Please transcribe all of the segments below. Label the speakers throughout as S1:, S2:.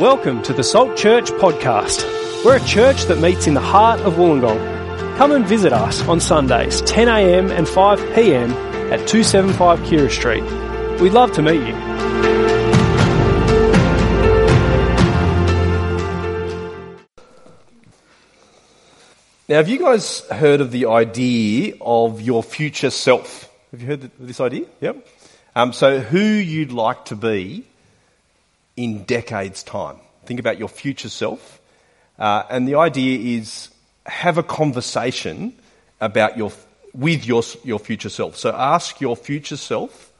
S1: Welcome to the Salt Church podcast. We're a church that meets in the heart of Wollongong. Come and visit us on Sundays, 10am and 5pm at 275 Keira Street. We'd love to meet you.
S2: Now, have you guys heard of the idea of your future self? Have you heard this idea? Yep. Um, so, who you'd like to be in decades' time. Think about your future self. Uh, and the idea is have a conversation about your, with your, your future self. So, ask your future self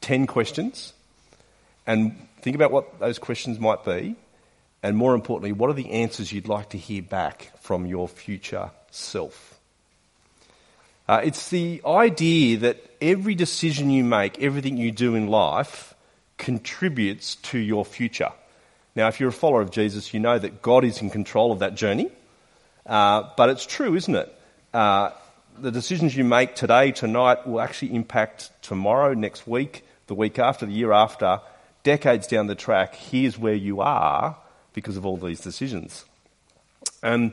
S2: 10 questions and think about what those questions might be and more importantly, what are the answers you'd like to hear back from your future self? Uh, it's the idea that every decision you make, everything you do in life, contributes to your future. Now, if you're a follower of Jesus, you know that God is in control of that journey. Uh, but it's true, isn't it? Uh, the decisions you make today, tonight, will actually impact tomorrow, next week, the week after, the year after, decades down the track. Here's where you are because of all these decisions. And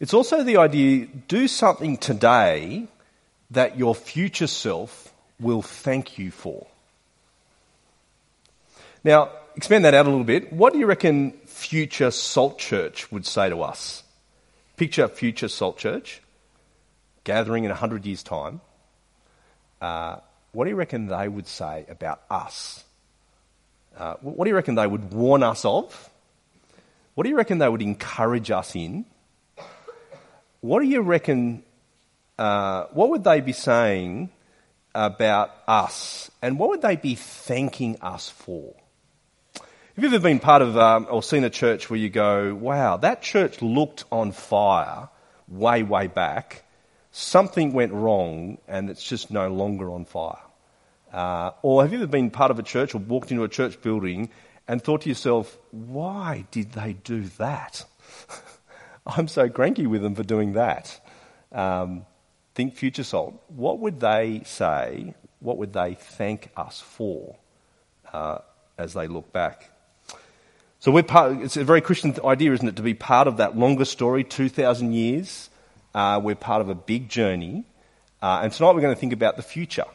S2: it's also the idea do something today that your future self will thank you for. Now, expand that out a little bit. What do you reckon future Salt Church would say to us? Picture future Salt Church gathering in 100 years' time. Uh, what do you reckon they would say about us? Uh, what do you reckon they would warn us of? What do you reckon they would encourage us in? What do you reckon, uh, what would they be saying about us? And what would they be thanking us for? Have you ever been part of um, or seen a church where you go, wow, that church looked on fire way, way back. Something went wrong and it's just no longer on fire. Uh, or have you ever been part of a church or walked into a church building and thought to yourself, why did they do that? I'm so cranky with them for doing that. Um, think future salt. What would they say? What would they thank us for uh, as they look back? So we're part, it's a very Christian idea, isn't it, to be part of that longer story, 2,000 years. Uh, we're part of a big journey. Uh, and tonight we're going to think about the future.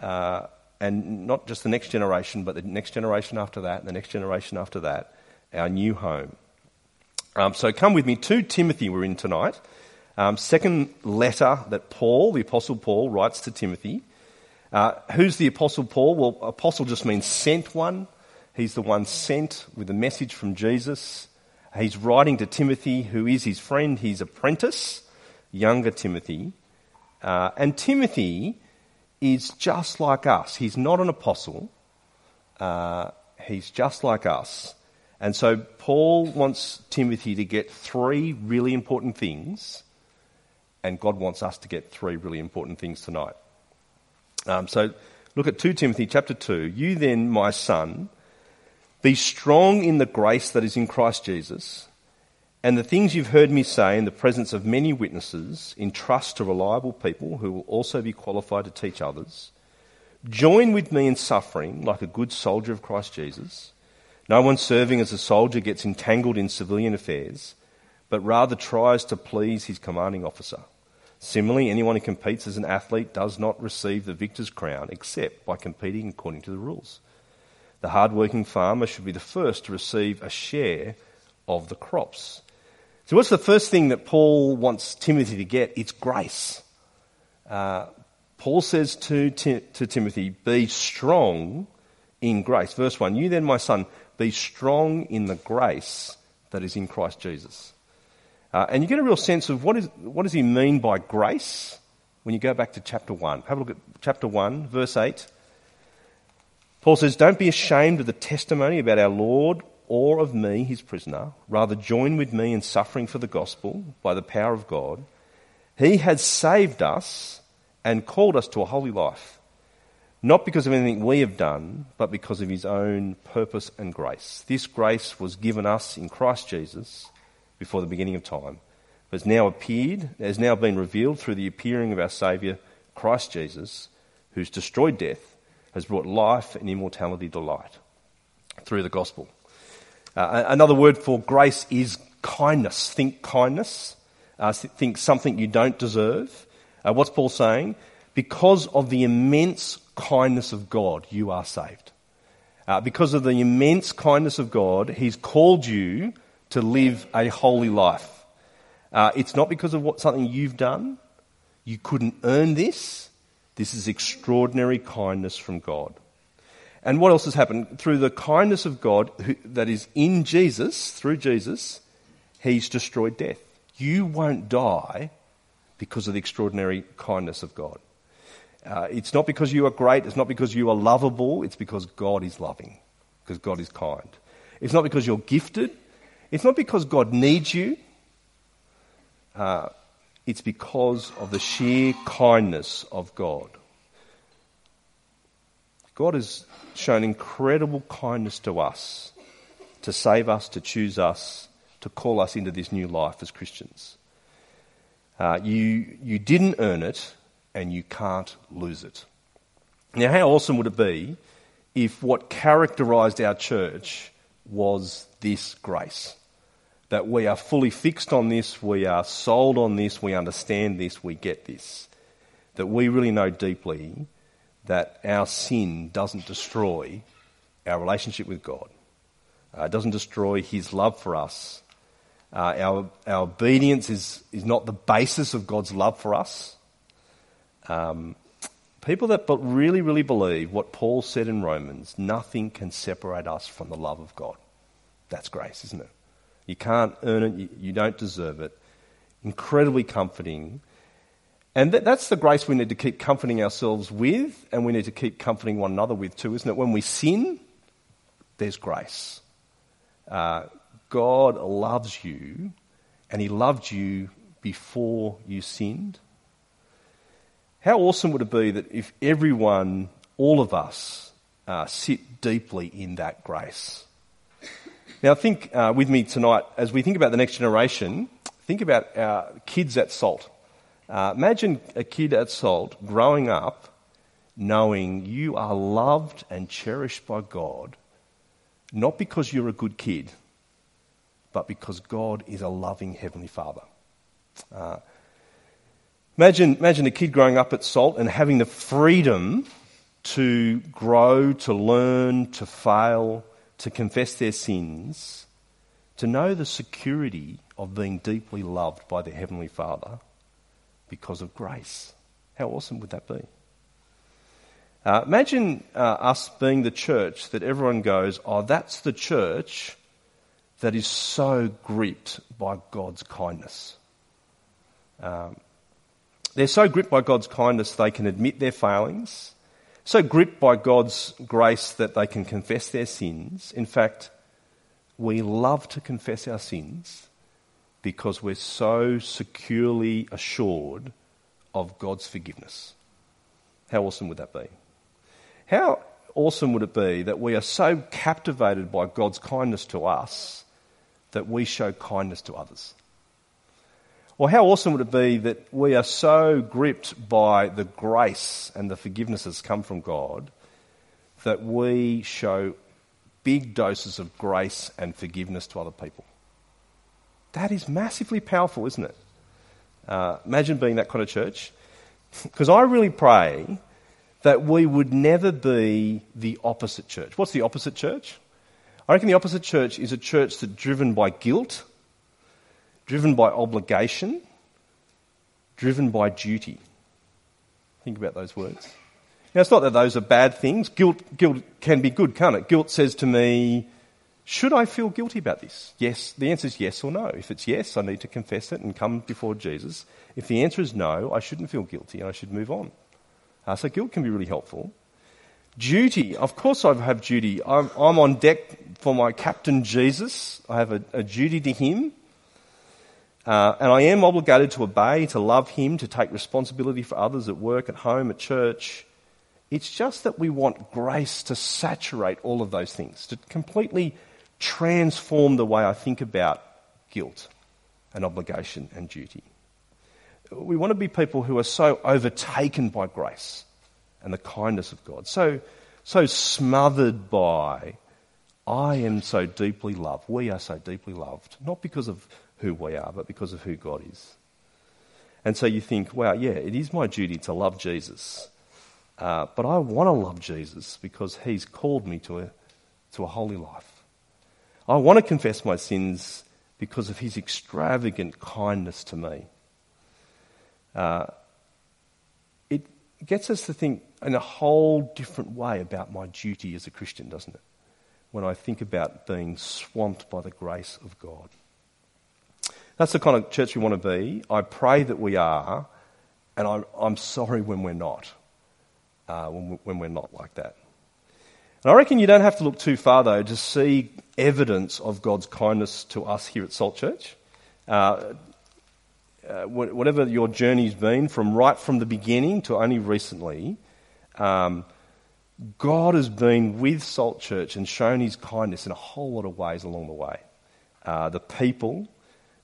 S2: Uh, and not just the next generation, but the next generation after that, the next generation after that, our new home. Um, so come with me to Timothy, we're in tonight. Um, second letter that Paul, the Apostle Paul, writes to Timothy. Uh, who's the Apostle Paul? Well, Apostle just means sent one. He's the one sent with a message from Jesus. He's writing to Timothy, who is his friend, his apprentice, younger Timothy. Uh, and Timothy is just like us. He's not an apostle, uh, he's just like us. And so Paul wants Timothy to get three really important things, and God wants us to get three really important things tonight. Um, so look at 2 Timothy chapter 2. You then, my son, be strong in the grace that is in Christ Jesus. And the things you've heard me say in the presence of many witnesses, entrust to reliable people who will also be qualified to teach others. Join with me in suffering like a good soldier of Christ Jesus. No one serving as a soldier gets entangled in civilian affairs, but rather tries to please his commanding officer. Similarly, anyone who competes as an athlete does not receive the victor's crown except by competing according to the rules. The hard-working farmer should be the first to receive a share of the crops. So, what's the first thing that Paul wants Timothy to get? It's grace. Uh, Paul says to, to Timothy, Be strong in grace. Verse 1 You then, my son, be strong in the grace that is in Christ Jesus. Uh, and you get a real sense of what, is, what does he mean by grace when you go back to chapter 1. Have a look at chapter 1, verse 8. Paul says, Don't be ashamed of the testimony about our Lord or of me, his prisoner. Rather, join with me in suffering for the gospel by the power of God. He has saved us and called us to a holy life, not because of anything we have done, but because of his own purpose and grace. This grace was given us in Christ Jesus before the beginning of time, but has now appeared, has now been revealed through the appearing of our Saviour, Christ Jesus, who's destroyed death, has brought life and immortality to light through the gospel. Uh, another word for grace is kindness. Think kindness. Uh, think something you don't deserve. Uh, what's Paul saying? Because of the immense kindness of God, you are saved. Uh, because of the immense kindness of God, He's called you to live a holy life. Uh, it's not because of what something you've done. You couldn't earn this. This is extraordinary kindness from God. And what else has happened? Through the kindness of God who, that is in Jesus, through Jesus, He's destroyed death. You won't die because of the extraordinary kindness of God. Uh, it's not because you are great, it's not because you are lovable, it's because God is loving, because God is kind. It's not because you're gifted, it's not because God needs you, uh, it's because of the sheer kindness of God. God has shown incredible kindness to us to save us, to choose us, to call us into this new life as Christians. Uh, you, you didn't earn it and you can't lose it. Now, how awesome would it be if what characterised our church was this grace? That we are fully fixed on this, we are sold on this, we understand this, we get this. That we really know deeply that our sin doesn't destroy our relationship with God. Uh, doesn't destroy His love for us. Uh, our, our obedience is, is not the basis of God's love for us. Um, people that but really, really believe what Paul said in Romans nothing can separate us from the love of God. That's grace, isn't it? You can't earn it, you, you don't deserve it. Incredibly comforting. And that, that's the grace we need to keep comforting ourselves with, and we need to keep comforting one another with too, isn't it? When we sin, there's grace. Uh, God loves you, and He loved you before you sinned. How awesome would it be that if everyone, all of us, uh, sit deeply in that grace? Now, think uh, with me tonight, as we think about the next generation, think about our kids at Salt. Uh, imagine a kid at Salt growing up knowing you are loved and cherished by God, not because you're a good kid, but because God is a loving Heavenly Father. Uh, Imagine, imagine a kid growing up at Salt and having the freedom to grow, to learn, to fail, to confess their sins, to know the security of being deeply loved by their Heavenly Father because of grace. How awesome would that be? Uh, imagine uh, us being the church that everyone goes, oh, that's the church that is so gripped by God's kindness. Um, they're so gripped by God's kindness they can admit their failings, so gripped by God's grace that they can confess their sins. In fact, we love to confess our sins because we're so securely assured of God's forgiveness. How awesome would that be? How awesome would it be that we are so captivated by God's kindness to us that we show kindness to others? Well, how awesome would it be that we are so gripped by the grace and the forgiveness that's come from God that we show big doses of grace and forgiveness to other people? That is massively powerful, isn't it? Uh, imagine being that kind of church. Because I really pray that we would never be the opposite church. What's the opposite church? I reckon the opposite church is a church that's driven by guilt driven by obligation, driven by duty. Think about those words. Now, it's not that those are bad things. Guilt, guilt can be good, can't it? Guilt says to me, should I feel guilty about this? Yes. The answer is yes or no. If it's yes, I need to confess it and come before Jesus. If the answer is no, I shouldn't feel guilty and I should move on. Uh, so guilt can be really helpful. Duty. Of course I have duty. I'm, I'm on deck for my captain Jesus. I have a, a duty to him. Uh, and I am obligated to obey, to love Him, to take responsibility for others at work, at home, at church. It's just that we want grace to saturate all of those things, to completely transform the way I think about guilt and obligation and duty. We want to be people who are so overtaken by grace and the kindness of God, so, so smothered by I am so deeply loved. We are so deeply loved, not because of who we are, but because of who God is. And so you think, wow, yeah, it is my duty to love Jesus. Uh, but I want to love Jesus because he's called me to a, to a holy life. I want to confess my sins because of his extravagant kindness to me. Uh, it gets us to think in a whole different way about my duty as a Christian, doesn't it? When I think about being swamped by the grace of God. That's the kind of church we want to be. I pray that we are, and I'm, I'm sorry when we're not, uh, when, when we're not like that. And I reckon you don't have to look too far, though, to see evidence of God's kindness to us here at Salt Church. Uh, uh, whatever your journey's been, from right from the beginning to only recently, um, God has been with Salt Church and shown his kindness in a whole lot of ways along the way. Uh, the people,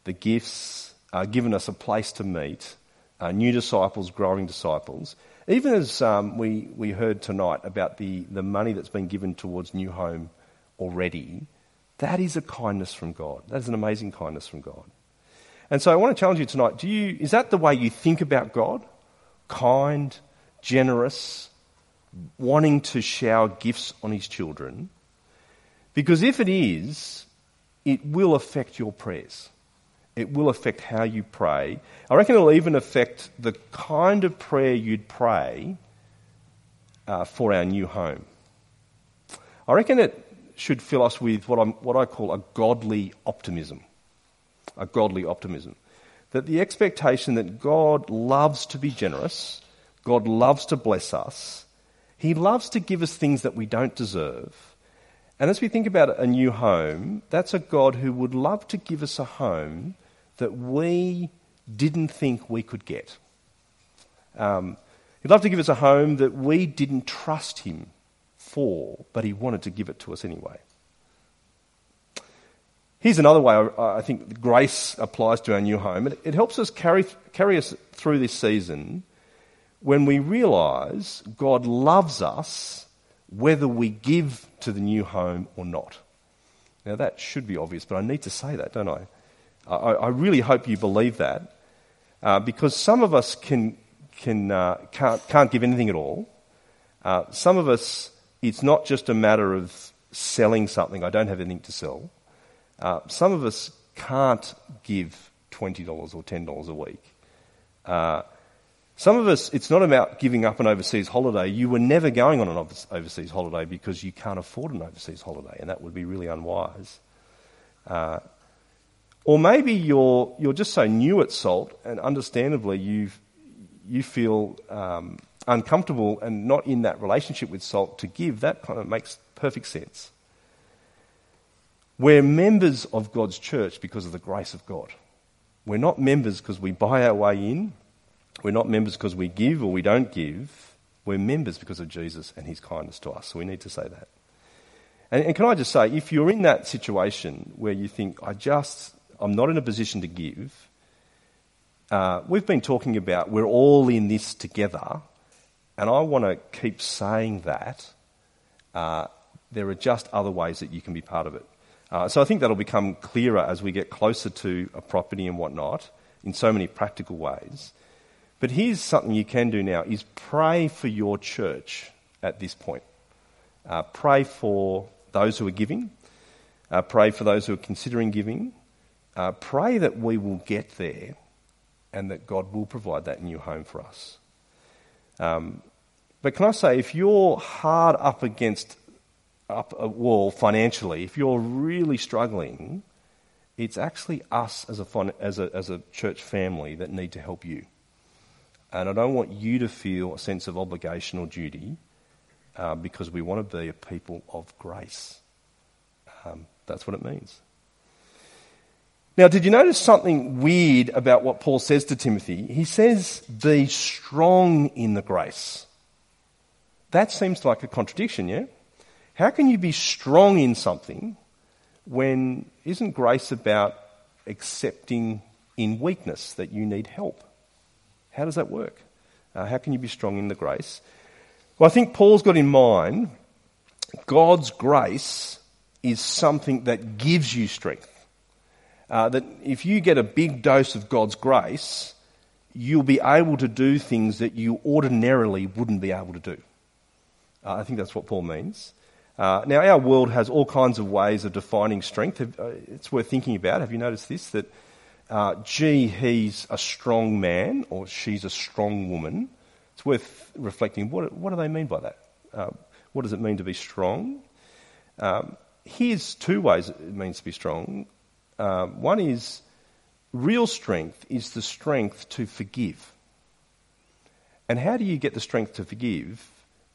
S2: the gifts, uh, given us a place to meet, uh, new disciples, growing disciples. Even as um, we, we heard tonight about the, the money that's been given towards New Home already, that is a kindness from God. That is an amazing kindness from God. And so I want to challenge you tonight. Do you, is that the way you think about God? Kind, generous, wanting to shower gifts on his children? Because if it is, it will affect your prayers. It will affect how you pray. I reckon it'll even affect the kind of prayer you'd pray uh, for our new home. I reckon it should fill us with what, what i call a godly optimism. A godly optimism. That the expectation that God loves to be generous, God loves to bless us, He loves to give us things that we don't deserve. And as we think about a new home, that's a God who would love to give us a home that we didn't think we could get. Um, he'd love to give us a home that we didn't trust Him for, but He wanted to give it to us anyway. Here's another way I, I think grace applies to our new home. It, it helps us carry, carry us through this season when we realise God loves us whether we give to the new home or not. Now, that should be obvious, but I need to say that, don't I? I, I really hope you believe that uh, because some of us can, can, uh, can't, can't give anything at all. Uh, some of us, it's not just a matter of selling something, I don't have anything to sell. Uh, some of us can't give $20 or $10 a week. Uh, some of us, it's not about giving up an overseas holiday. You were never going on an overseas holiday because you can't afford an overseas holiday, and that would be really unwise. Uh, or maybe you're, you're just so new at salt, and understandably, you you feel um, uncomfortable and not in that relationship with salt to give. That kind of makes perfect sense. We're members of God's church because of the grace of God. We're not members because we buy our way in. We're not members because we give or we don't give. We're members because of Jesus and his kindness to us. So we need to say that. And, and can I just say, if you're in that situation where you think, I just, I'm not in a position to give. Uh, we've been talking about we're all in this together, and I want to keep saying that. Uh, there are just other ways that you can be part of it. Uh, so I think that'll become clearer as we get closer to a property and whatnot in so many practical ways. But here's something you can do now is pray for your church at this point. Uh, pray for those who are giving. Uh, pray for those who are considering giving. Uh, pray that we will get there and that God will provide that new home for us. Um, but can I say, if you're hard up against up a wall financially, if you're really struggling, it's actually us as a, as a, as a church family that need to help you. And I don't want you to feel a sense of obligation or duty uh, because we want to be a people of grace. Um, that's what it means. Now, did you notice something weird about what Paul says to Timothy? He says, Be strong in the grace. That seems like a contradiction, yeah? How can you be strong in something when isn't grace about accepting in weakness that you need help? How does that work? Uh, how can you be strong in the grace? Well, I think Paul's got in mind God's grace is something that gives you strength. Uh, that if you get a big dose of God's grace, you'll be able to do things that you ordinarily wouldn't be able to do. Uh, I think that's what Paul means. Uh, now, our world has all kinds of ways of defining strength. Uh, it's worth thinking about. Have you noticed this? That, uh, gee, he's a strong man or she's a strong woman. It's worth reflecting. What, what do they mean by that? Uh, what does it mean to be strong? Um, here's two ways it means to be strong. Uh, one is real strength is the strength to forgive. And how do you get the strength to forgive?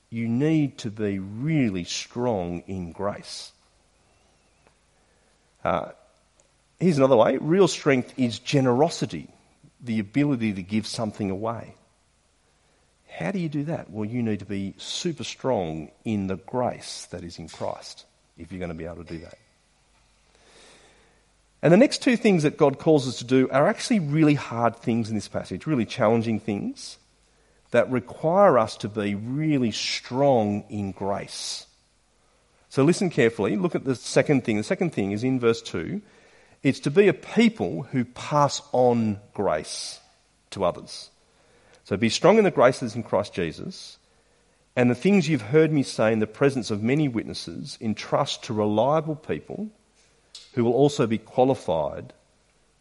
S2: You need to be really strong in grace. Uh, here's another way real strength is generosity, the ability to give something away. How do you do that? Well, you need to be super strong in the grace that is in Christ if you're going to be able to do that. And the next two things that God calls us to do are actually really hard things in this passage, really challenging things that require us to be really strong in grace. So listen carefully. Look at the second thing. The second thing is in verse 2. It's to be a people who pass on grace to others. So be strong in the grace that is in Christ Jesus. And the things you've heard me say in the presence of many witnesses, entrust to reliable people who will also be qualified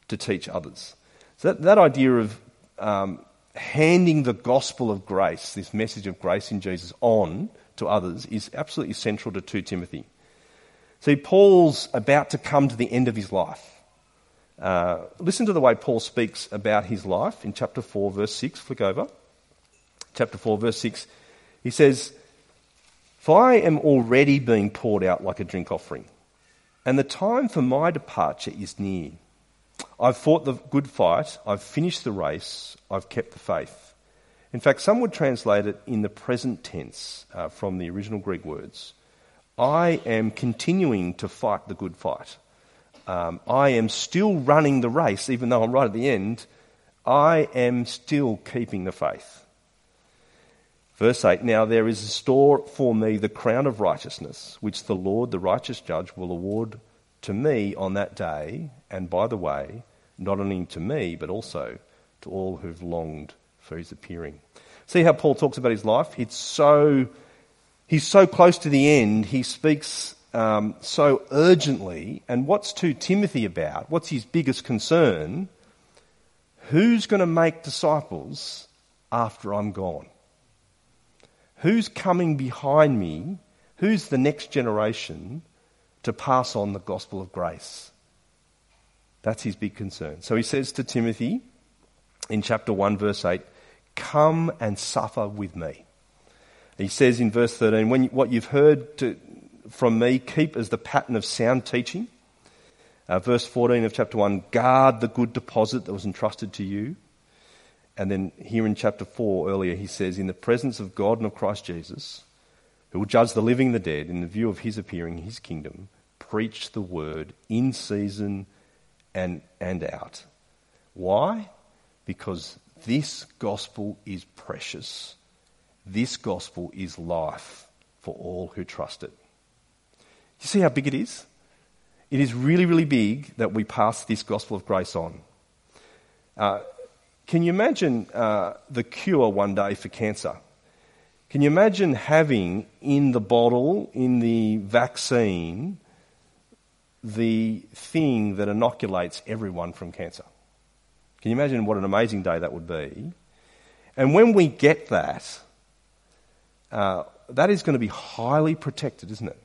S2: to teach others. So that, that idea of um, handing the gospel of grace, this message of grace in Jesus, on to others is absolutely central to 2 Timothy. See, Paul's about to come to the end of his life. Uh, listen to the way Paul speaks about his life in chapter 4, verse 6. Flick over. Chapter 4, verse 6. He says, For I am already being poured out like a drink offering and the time for my departure is near. I've fought the good fight, I've finished the race, I've kept the faith. In fact, some would translate it in the present tense uh, from the original Greek words. I am continuing to fight the good fight. Um, I am still running the race, even though I'm right at the end. I am still keeping the faith. Verse 8 Now there is a store for me the crown of righteousness, which the Lord, the righteous judge, will award to me on that day, and by the way, not only to me, but also to all who've longed for his appearing. See how Paul talks about his life? It's so, he's so close to the end, he speaks um, so urgently. And what's to Timothy about? What's his biggest concern? Who's going to make disciples after I'm gone? Who's coming behind me? Who's the next generation to pass on the gospel of grace? That's his big concern. So he says to Timothy in chapter 1, verse 8, Come and suffer with me. He says in verse 13, when, What you've heard to, from me, keep as the pattern of sound teaching. Uh, verse 14 of chapter 1, Guard the good deposit that was entrusted to you. And then here in chapter 4 earlier, he says, In the presence of God and of Christ Jesus, who will judge the living and the dead in the view of his appearing in his kingdom, preach the word in season and, and out. Why? Because this gospel is precious. This gospel is life for all who trust it. You see how big it is? It is really, really big that we pass this gospel of grace on. Uh, can you imagine uh, the cure one day for cancer? Can you imagine having in the bottle, in the vaccine, the thing that inoculates everyone from cancer? Can you imagine what an amazing day that would be? And when we get that, uh, that is going to be highly protected, isn't it?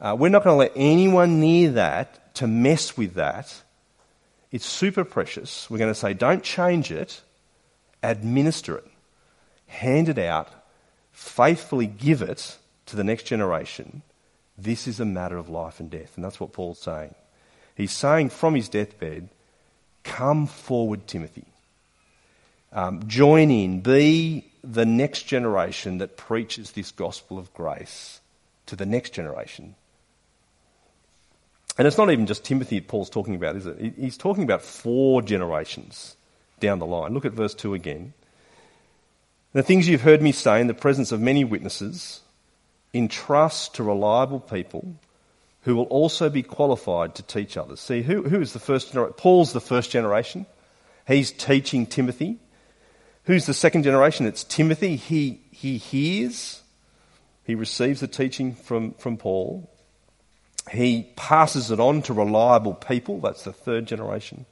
S2: Uh, we're not going to let anyone near that to mess with that it's super precious. We're going to say, don't change it, administer it, hand it out, faithfully give it to the next generation. This is a matter of life and death. And that's what Paul's saying. He's saying from his deathbed, come forward, Timothy. Um, join in, be the next generation that preaches this gospel of grace to the next generation and it's not even just Timothy Paul's talking about, is it? He's talking about four generations down the line. Look at verse 2 again. The things you've heard me say in the presence of many witnesses, entrust to reliable people who will also be qualified to teach others. See, who, who is the first generation? Paul's the first generation. He's teaching Timothy. Who's the second generation? It's Timothy. He, he hears, he receives the teaching from, from Paul. He passes it on to reliable people. That's the third generation.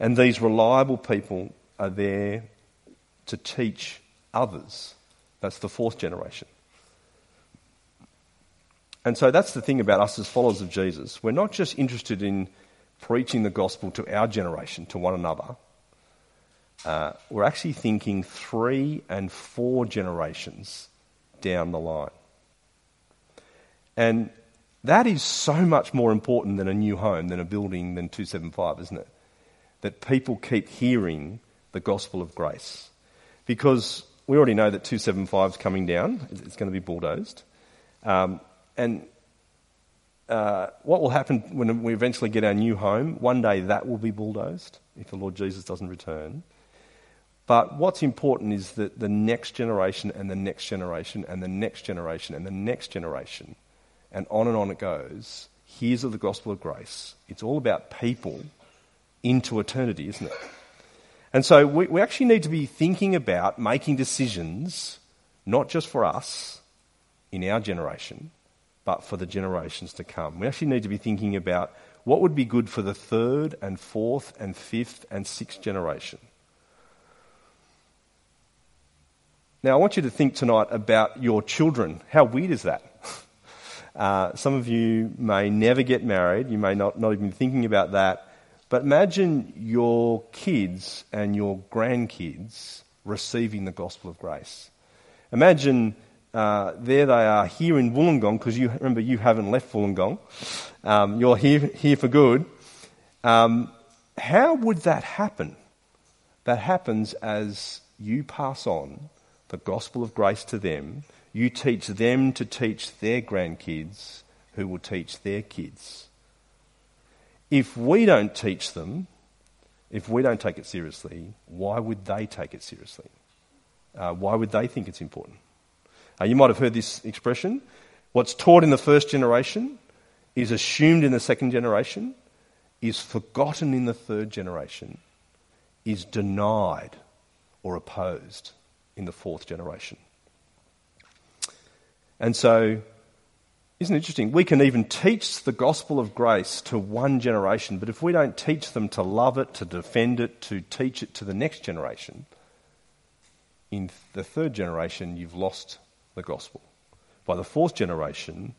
S2: And these reliable people are there to teach others. That's the fourth generation. And so that's the thing about us as followers of Jesus. We're not just interested in preaching the gospel to our generation, to one another. Uh, we're actually thinking three and four generations down the line. And that is so much more important than a new home, than a building, than 275, isn't it? That people keep hearing the gospel of grace. Because we already know that 275 is coming down, it's going to be bulldozed. Um, and uh, what will happen when we eventually get our new home? One day that will be bulldozed if the Lord Jesus doesn't return. But what's important is that the next generation and the next generation and the next generation and the next generation, and on and on it goes, Here's the gospel of grace. It's all about people into eternity, isn't it? And so we, we actually need to be thinking about making decisions, not just for us in our generation, but for the generations to come. We actually need to be thinking about what would be good for the third and fourth and fifth and sixth generation. Now, I want you to think tonight about your children. How weird is that? Uh, some of you may never get married, you may not, not even be thinking about that. But imagine your kids and your grandkids receiving the gospel of grace. Imagine uh, there they are here in Wollongong, because you remember you haven't left Wollongong. Um, you're here, here for good. Um, how would that happen? That happens as you pass on the gospel of grace to them. You teach them to teach their grandkids, who will teach their kids. If we don't teach them, if we don't take it seriously, why would they take it seriously? Uh, why would they think it's important? Uh, you might have heard this expression. What's taught in the first generation is assumed in the second generation, is forgotten in the third generation, is denied or opposed in the fourth generation. And so, isn't it interesting? We can even teach the gospel of grace to one generation, but if we don't teach them to love it, to defend it, to teach it to the next generation, in the third generation, you've lost the gospel. By the fourth generation,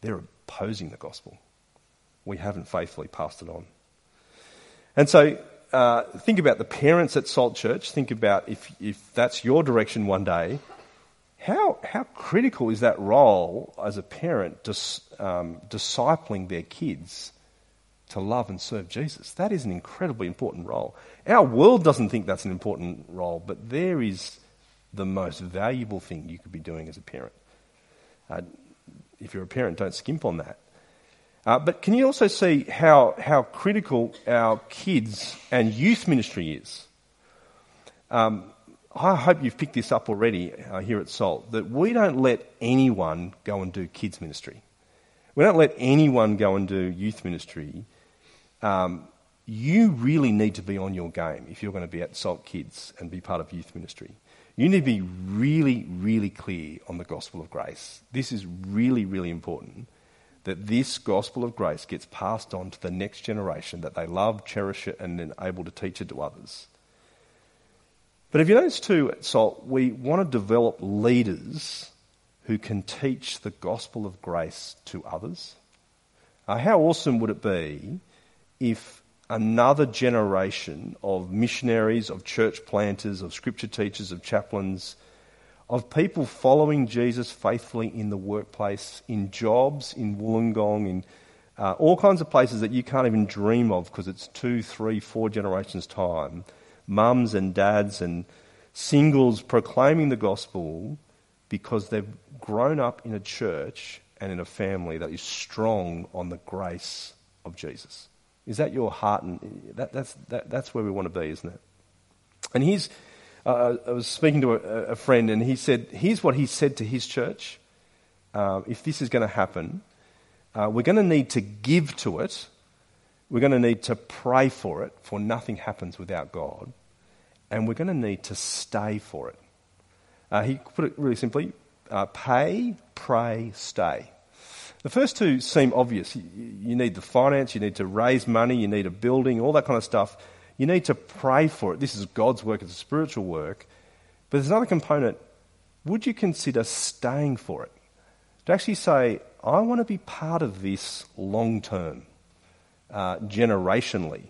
S2: they're opposing the gospel. We haven't faithfully passed it on. And so uh, think about the parents at Salt Church. Think about if, if that's your direction one day, how, how critical is that role as a parent dis, um, discipling their kids to love and serve Jesus? That is an incredibly important role. Our world doesn't think that's an important role, but there is the most valuable thing you could be doing as a parent. Uh, if you're a parent, don't skimp on that. Uh, but can you also see how, how critical our kids and youth ministry is? Um, I hope you've picked this up already uh, here at Salt, that we don't let anyone go and do kids ministry. We don't let anyone go and do youth ministry. Um, you really need to be on your game if you're going to be at Salt Kids and be part of youth ministry. You need to be really, really clear on the gospel of grace. This is really, really important that this gospel of grace gets passed on to the next generation, that they love, cherish it, and then able to teach it to others. But if you notice too at SALT, we want to develop leaders who can teach the gospel of grace to others. Uh, how awesome would it be if another generation of missionaries, of church planters, of scripture teachers, of chaplains, of people following Jesus faithfully in the workplace, in jobs, in Wollongong, in uh, all kinds of places that you can't even dream of because it's two, three, four generations' time. Mums and dads and singles proclaiming the gospel because they've grown up in a church and in a family that is strong on the grace of Jesus. Is that your heart? And that, that's, that, that's where we want to be, isn't it? And here's, uh, I was speaking to a, a, friend, and he said, here's what he said to his church. Uh, if this is going to happen, Uh, we're going to need to give to it. We're going to need to pray for it, for nothing happens without God. And we're going to need to stay for it. Uh, he put it really simply uh, pay, pray, stay. The first two seem obvious. You, need the finance, you need to raise money, you need a building, all that kind of stuff. You need to pray for it. This is God's work, it's a spiritual work. But there's another component. Would you consider staying for it? To actually say, I want to be part of this long term, uh, generationally.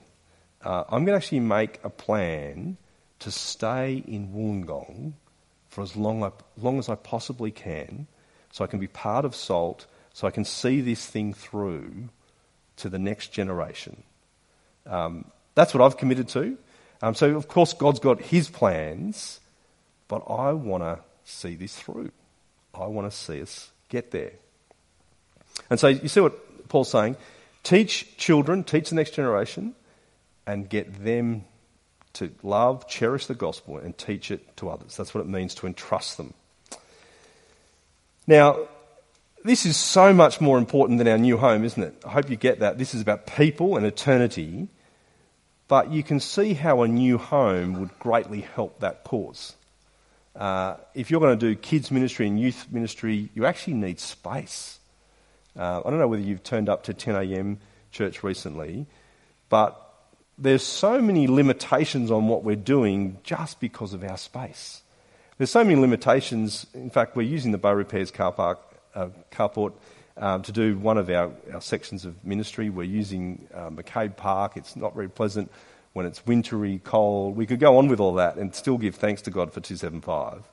S2: Uh, I'm going to actually make a plan to stay in Wollongong for as long, long as I possibly can so I can be part of SALT, so I can see this thing through to the next generation. Um, that's what I've committed to. Um, so, of course, God's got His plans, but I want to see this through. I want to see us get there. And so, you see what Paul's saying? Teach children, teach the next generation, and get them to love, cherish the gospel, and teach it to others. That's what it means to entrust them. Now, this is so much more important than our new home, isn't it? I hope you get that. This is about people and eternity, but you can see how a new home would greatly help that cause. Uh, if you're going to do kids ministry and youth ministry, you actually need space. Uh, I don't know whether you've turned up to 10am church recently, but there's so many limitations on what we're doing just because of our space. There's so many limitations. In fact, we're using the Bow Repairs car park, uh, carport um, to do one of our, our, sections of ministry. We're using uh, McCabe Park. It's not very pleasant when it's wintry, cold. We could go on with all that and still give thanks to God for 275.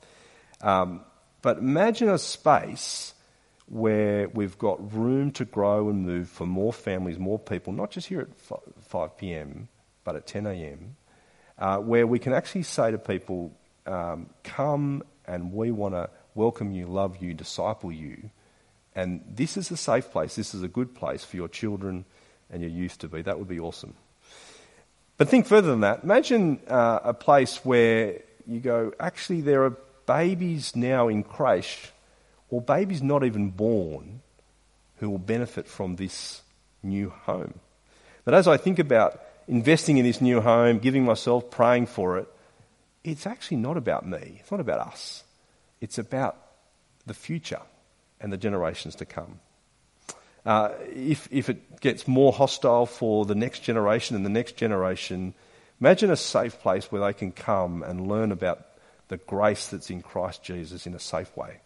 S2: Um, but imagine a space where we've got room to grow and move for more families, more people, not just here at 5 p.m., but at 10 a.m., uh, where we can actually say to people, um, Come and we want to welcome you, love you, disciple you. And this is a safe place. This is a good place for your children and your youth to be. That would be awesome. But think further than that. Imagine uh, a place where you go, actually, there are babies now in creche, or babies not even born, who will benefit from this new home. But as I think about investing in this new home, giving myself, praying for it, it's actually not about me. It's not about us. It's about the future and the generations to come. Uh, if, if it gets more hostile for the next generation and the next generation, imagine a safe place where they can come and learn about the grace that's in Christ Jesus in a safe way.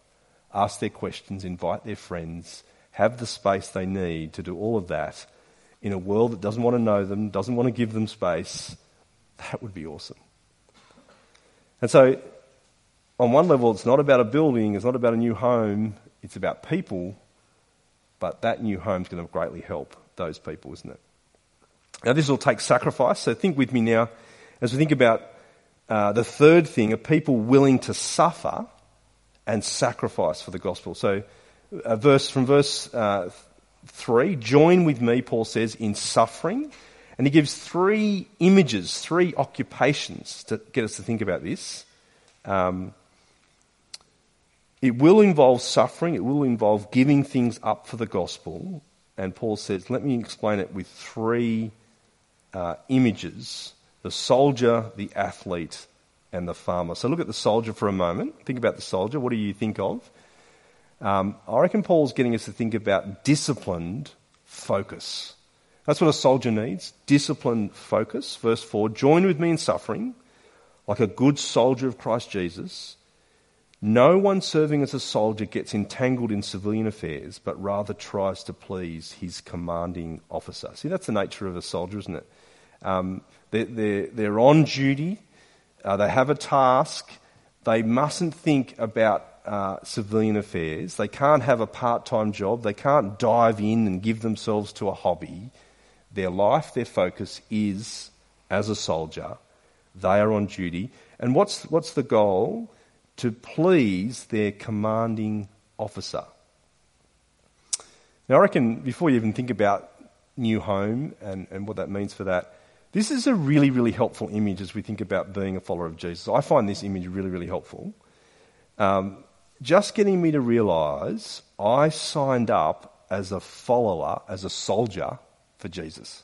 S2: Ask their questions, invite their friends, have the space they need to do all of that in a world that doesn't want to know them, doesn't want to give them space, that would be awesome. And so, on one level, it's not about a building, it's not about a new home, it's about people, but that new home is going to greatly help those people, isn't it? Now, this will take sacrifice, so think with me now as we think about uh, the third thing of people willing to suffer and sacrifice for the gospel. So, a verse from verse uh, 3. Join with me, Paul says, in suffering. And he gives three images, three occupations to get us to think about this. Um, it will involve suffering, it will involve giving things up for the gospel. And Paul says, let me explain it with three uh, images the soldier, the athlete, and the farmer. So look at the soldier for a moment. Think about the soldier. What do you think of? Um, I reckon Paul's getting us to think about disciplined focus. That's what a soldier needs disciplined focus. Verse 4 Join with me in suffering, like a good soldier of Christ Jesus. No one serving as a soldier gets entangled in civilian affairs, but rather tries to please his commanding officer. See, that's the nature of a soldier, isn't it? Um, they're, they're, they're, on duty, uh, they have a task, they mustn't think about uh, civilian affairs. They can't have a part time job. They can't dive in and give themselves to a hobby. Their life, their focus is as a soldier. They are on duty. And what's, what's the goal? To please their commanding officer. Now, I reckon before you even think about new home and, and what that means for that, this is a really, really helpful image as we think about being a follower of Jesus. I find this image really, really helpful. Um, just getting me to realise I signed up as a follower, as a soldier for Jesus.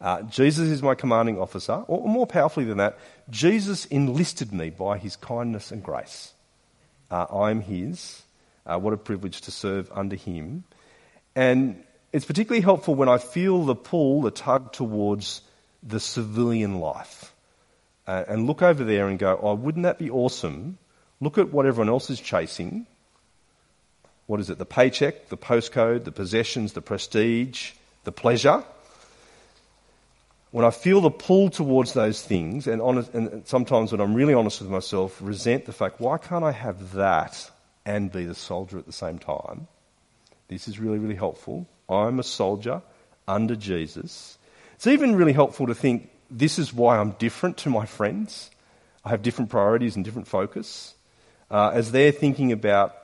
S2: Uh, Jesus is my commanding officer, or more powerfully than that, Jesus enlisted me by his kindness and grace. Uh, I'm his. Uh, what a privilege to serve under him. And it's particularly helpful when I feel the pull, the tug towards the civilian life. Uh, and look over there and go, oh, wouldn't that be awesome? Look at what everyone else is chasing. What is it? The paycheck, the postcode, the possessions, the prestige, the pleasure when I feel the pull towards those things, and, honest, and sometimes when I'm really honest with myself, resent the fact, why can't I have that and be the soldier at the same time? This is really, really helpful. I'm a soldier under Jesus. It's even really helpful to think this is why I'm different to my friends. I have different priorities and different focus. Uh, as they're thinking about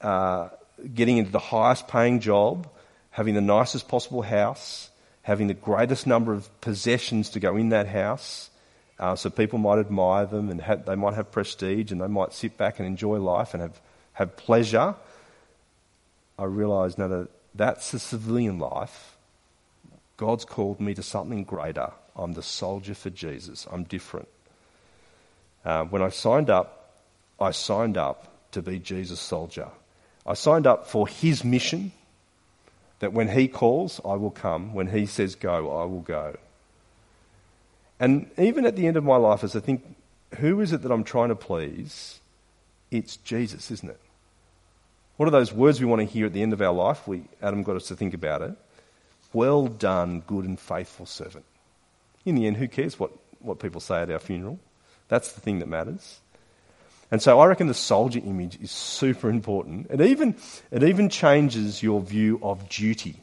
S2: uh, getting into the highest paying job, having the nicest possible house, having the greatest number of possessions to go in that house. Uh, so people might admire them and they might have prestige and they might sit back and enjoy life and have, have pleasure. I realise now that that's the civilian life. God's called me to something greater. I'm the soldier for Jesus. I'm different. Uh, when I signed up, I signed up to be Jesus' soldier. I signed up for his mission that when He calls, I will come. When He says go, I will go. And even at the end of my life, as I think, who is it that I'm trying to please? It's Jesus, isn't it? What are those words we want to hear at the end of our life? We, Adam got us to think about it. Well done, good and faithful servant. In the end, who cares what, what people say at our funeral? That's the thing that matters. And so I reckon the soldier image is super important. It even, it even changes your view of duty.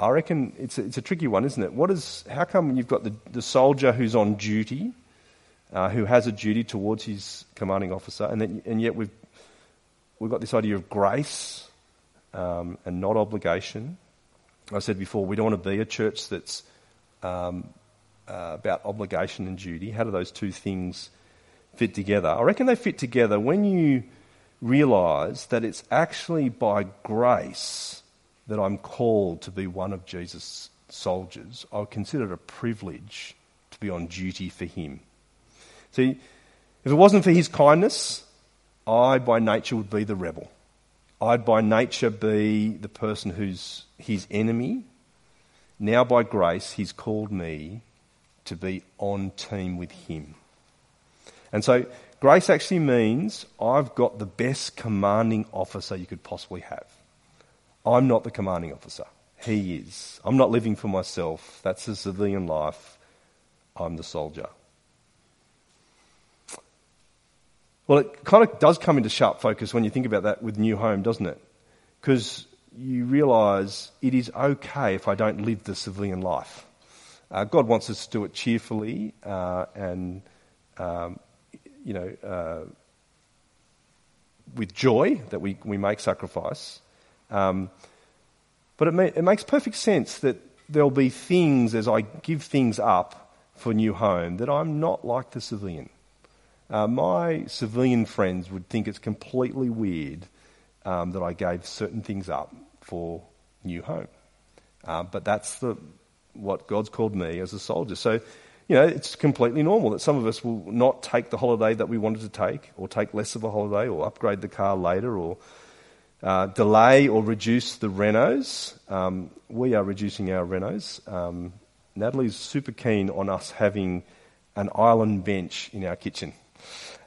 S2: I reckon it's a, it's a tricky one, isn't it? What is, how come you've got the, the soldier who's on duty, uh, who has a duty towards his commanding officer, and, then, and yet we've, we've got this idea of grace um, and not obligation. I said before, we don't want to be a church that's um, uh, about obligation and duty. How do those two things fit together. I reckon they fit together when you realize that it's actually by grace that I'm called to be one of Jesus' soldiers. I consider it a privilege to be on duty for him. See, if it wasn't for his kindness, I by nature would be the rebel. I'd by nature be the person who's his enemy. Now, by grace, he's called me to be on team with him. And so grace actually means I've got the best commanding officer you could possibly have. I'm not the commanding officer. He is. I'm not living for myself. That's a civilian life. I'm the soldier. Well, it kind of does come into sharp focus when you think about that with New Home, doesn't it? Because you realise it is okay if I don't live the civilian life. Uh, God wants us to do it cheerfully uh, and um, you know, uh, with joy that we, we make sacrifice. Um, but it, it makes perfect sense that there'll be things as I give things up for new home that I'm not like the civilian. Uh, my civilian friends would think it's completely weird um, that I gave certain things up for new home. Uh, but that's the, what God's called me as a soldier. So you know, it's completely normal that some of us will not take the holiday that we wanted to take, or take less of a holiday, or upgrade the car later, or uh, delay or reduce the renos. Um, we are reducing our renos. Um, Natalie's super keen on us having an island bench in our kitchen.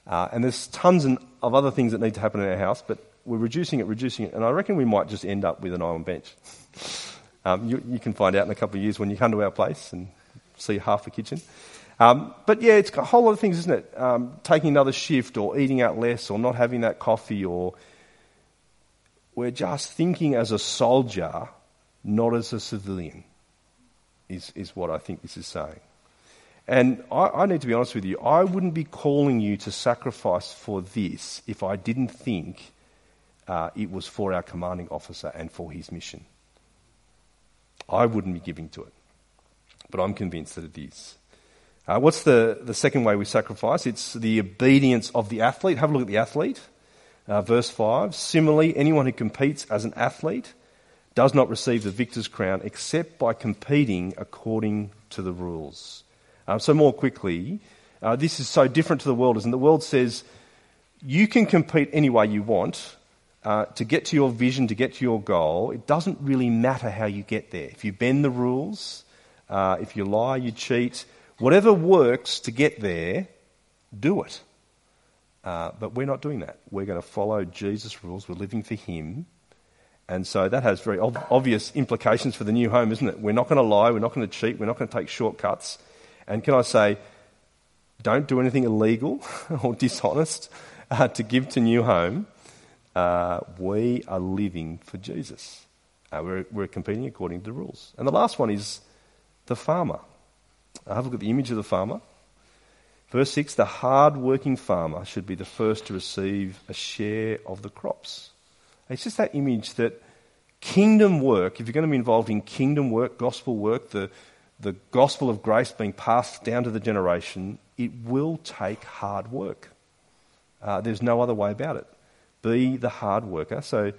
S2: Uh, and there's tons of other things that need to happen in our house, but we're reducing it, reducing it, and I reckon we might just end up with an island bench. Um, you, you, can find out in a couple of years when you come to our place and see half the kitchen. Um, but yeah, it's a whole lot of things, isn't it? Um, taking another shift or eating out less or not having that coffee or we're just thinking as a soldier, not as a civilian, is, is what I think this is saying. And I, I need to be honest with you, I wouldn't be calling you to sacrifice for this if I didn't think uh, it was for our commanding officer and for his mission. I wouldn't be giving to it but I'm convinced that it is. Uh, what's the, the second way we sacrifice? It's the obedience of the athlete. Have a look at the athlete. Uh, verse 5. Similarly, anyone who competes as an athlete does not receive the victor's crown except by competing according to the rules. Uh, so, more quickly, uh, this is so different to the world, isn't it? The world says you can compete any way you want uh, to get to your vision, to get to your goal. It doesn't really matter how you get there. If you bend the rules, uh, if you lie, you cheat, whatever works to get there, do it. Uh, but we're not doing that. We're going to follow Jesus' rules. We're living for Him. And so that has very ob- obvious implications for the new home, isn't it? We're not going to lie. We're not going to cheat. We're not going to take shortcuts. And can I say, don't do anything illegal or dishonest uh, to give to New Home. Uh, we are living for Jesus. Uh, we're, we're competing according to the rules. And the last one is the farmer. Have a look at the image of the farmer. Verse 6 the hard working farmer should be the first to receive a share of the crops. It's just that image that kingdom work, if you're going to be involved in kingdom work, gospel work, the, the gospel of grace being passed down to the generation, it will take hard work. Uh, there's no other way about it. Be the hard worker. So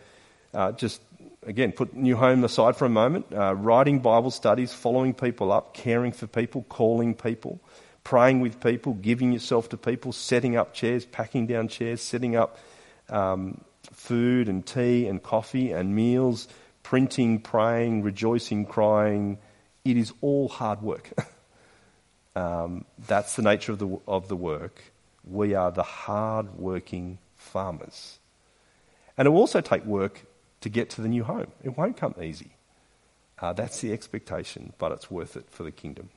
S2: uh, just, again, put New Home aside for a moment. Uh, writing Bible studies, following people up, caring for people, calling people, praying with people, giving yourself to people, setting up chairs, packing down chairs, setting up um, food and tea and coffee and meals, printing, praying, rejoicing, crying. It is all hard work. um, that's the nature of the, of the work. We are the hard working farmers. And it will also take work to get to the new home. It won't come easy. Uh, that's the expectation, but it's worth it for the kingdom.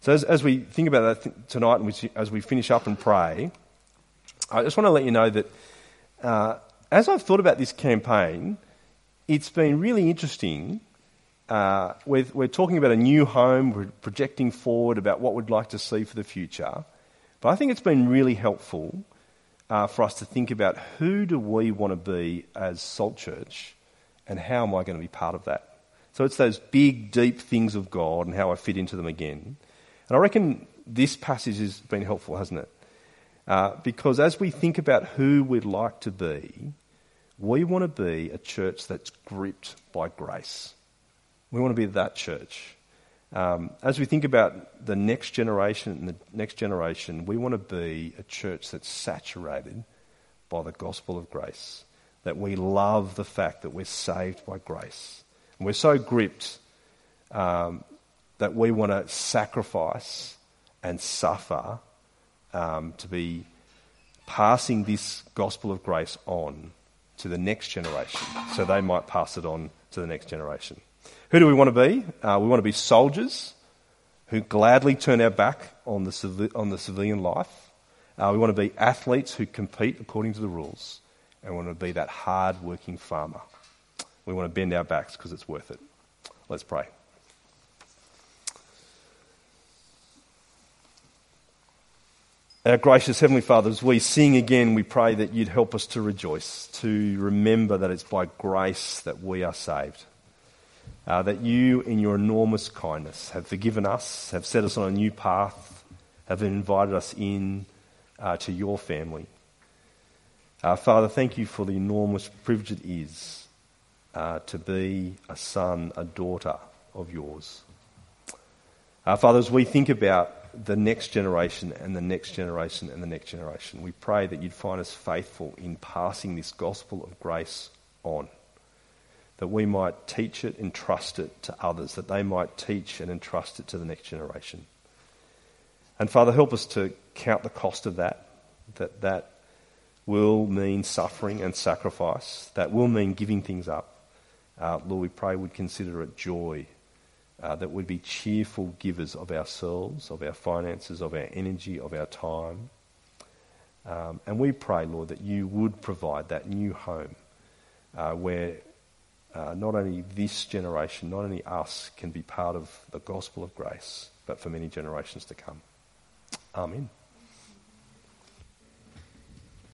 S2: So, as, as we think about that th- tonight, and we, as we finish up and pray, I just want to let you know that uh, as I've thought about this campaign, it's been really interesting. Uh, we're, we're, talking about a new home, we're projecting forward about what we'd like to see for the future. But I think it's been really helpful uh, for us to think about who do we want to be as Salt Church and how am I going to be part of that? So it's those big, deep things of God and how I fit into them again. And I reckon this passage has been helpful, hasn't it? Uh, because as we think about who we'd like to be, we want to be a church that's gripped by grace. We want to be that church. Um, as we think about the next generation and the next generation, we want to be a church that's saturated by the gospel of grace. That we love the fact that we're saved by grace. And we're so gripped um, that we want to sacrifice and suffer um, to be passing this gospel of grace on to the next generation so they might pass it on to the next generation. Who do we want to be? Uh, we want to be soldiers who gladly turn our back on the, civi- on the civilian life. Uh, we want to be athletes who compete according to the rules. And we want to be that hard working farmer. We want to bend our backs because it's worth it. Let's pray. Our gracious Heavenly Father, as we sing again, we pray that you'd help us to rejoice, to remember that it's by grace that we are saved uh, that you, in your enormous kindness, have forgiven us, have set us on a new path, have invited us in uh, to your family. Uh, Father, thank you for the enormous privilege it is uh, to be a son, a daughter of yours. Uh, Father, as we think about the next generation and the next generation and the next generation, we pray that you'd find us faithful in passing this gospel of grace on that we might teach it, entrust it to others, that they might teach and entrust it to the next generation. And Father, help us to count the cost of that, that that will mean suffering and sacrifice, that will mean giving things up. Uh, Lord, we pray we'd consider it joy, uh, that we'd be cheerful givers of ourselves, of our finances, of our energy, of our time. Um, and we pray, Lord, that you would provide that new home uh, where uh, not only this generation, not only us, can be part of the gospel of grace, but for many generations to come. Amen.